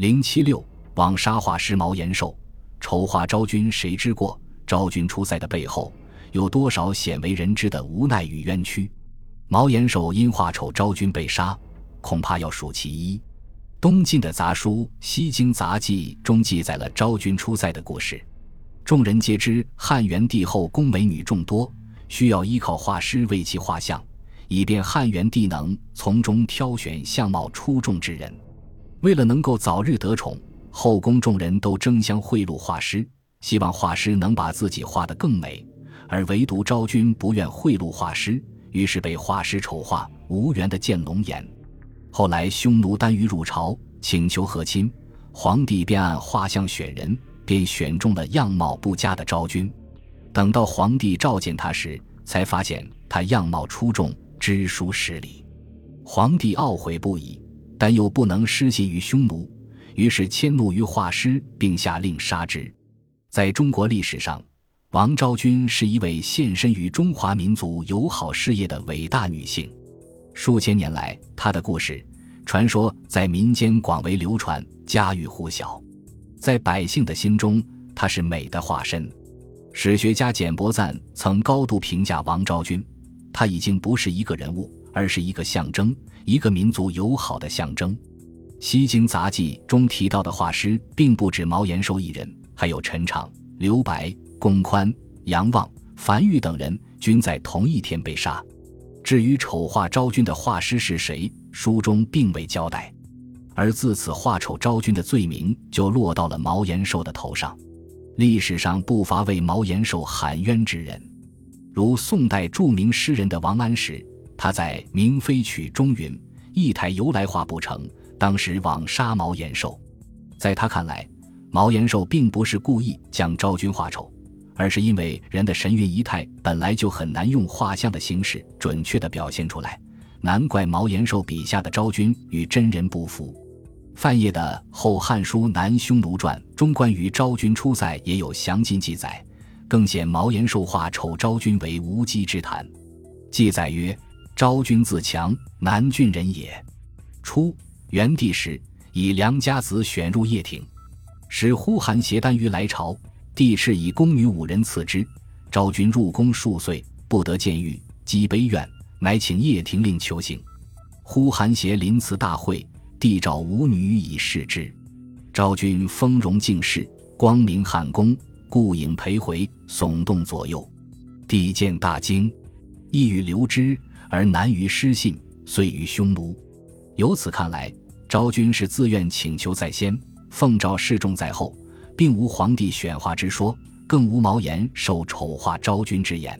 零七六枉杀画师毛延寿，丑化昭君，谁之过？昭君出塞的背后，有多少鲜为人知的无奈与冤屈？毛延寿因画丑昭君被杀，恐怕要数其一。东晋的杂书《西京杂记》中记载了昭君出塞的故事。众人皆知，汉元帝后宫美女众多，需要依靠画师为其画像，以便汉元帝能从中挑选相貌出众之人。为了能够早日得宠，后宫众人都争相贿赂画师，希望画师能把自己画得更美。而唯独昭君不愿贿赂画师，于是被画师丑化，无缘的见龙颜。后来匈奴单于入朝，请求和亲，皇帝便按画像选人，便选中了样貌不佳的昭君。等到皇帝召见他时，才发现他样貌出众，知书识礼。皇帝懊悔不已。但又不能失信于匈奴，于是迁怒于画师，并下令杀之。在中国历史上，王昭君是一位献身于中华民族友好事业的伟大女性。数千年来，她的故事、传说在民间广为流传，家喻户晓。在百姓的心中，她是美的化身。史学家简伯赞曾高度评价王昭君，她已经不是一个人物，而是一个象征。一个民族友好的象征，《西京杂记》中提到的画师并不止毛延寿一人，还有陈畅、刘白、龚宽、杨望、樊玉等人均在同一天被杀。至于丑化昭君的画师是谁，书中并未交代。而自此，画丑昭君的罪名就落到了毛延寿的头上。历史上不乏为毛延寿喊冤之人，如宋代著名诗人的王安石。他在《明妃曲》中云：“一台由来画不成，当时枉杀毛延寿。”在他看来，毛延寿并不是故意将昭君画丑，而是因为人的神韵仪态本来就很难用画像的形式准确地表现出来，难怪毛延寿笔下的昭君与真人不符。范晔的《后汉书·南匈奴传》中关于昭君出塞也有详尽记载，更显毛延寿画丑昭君为无稽之谈。记载曰。昭君自强，南郡人也。初，元帝时，以良家子选入掖庭，使呼韩邪单于来朝，帝敕以宫女五人赐之。昭君入宫数岁，不得见遇，积悲怨，乃请掖庭令求行。呼韩邪临辞大会，帝召舞女以示之。昭君丰容敬事，光明汉宫，顾影陪回，耸动左右。帝见大惊，意欲留之。而难于失信，遂于匈奴。由此看来，昭君是自愿请求在先，奉诏示众在后，并无皇帝选化之说，更无毛言受丑化昭君之言。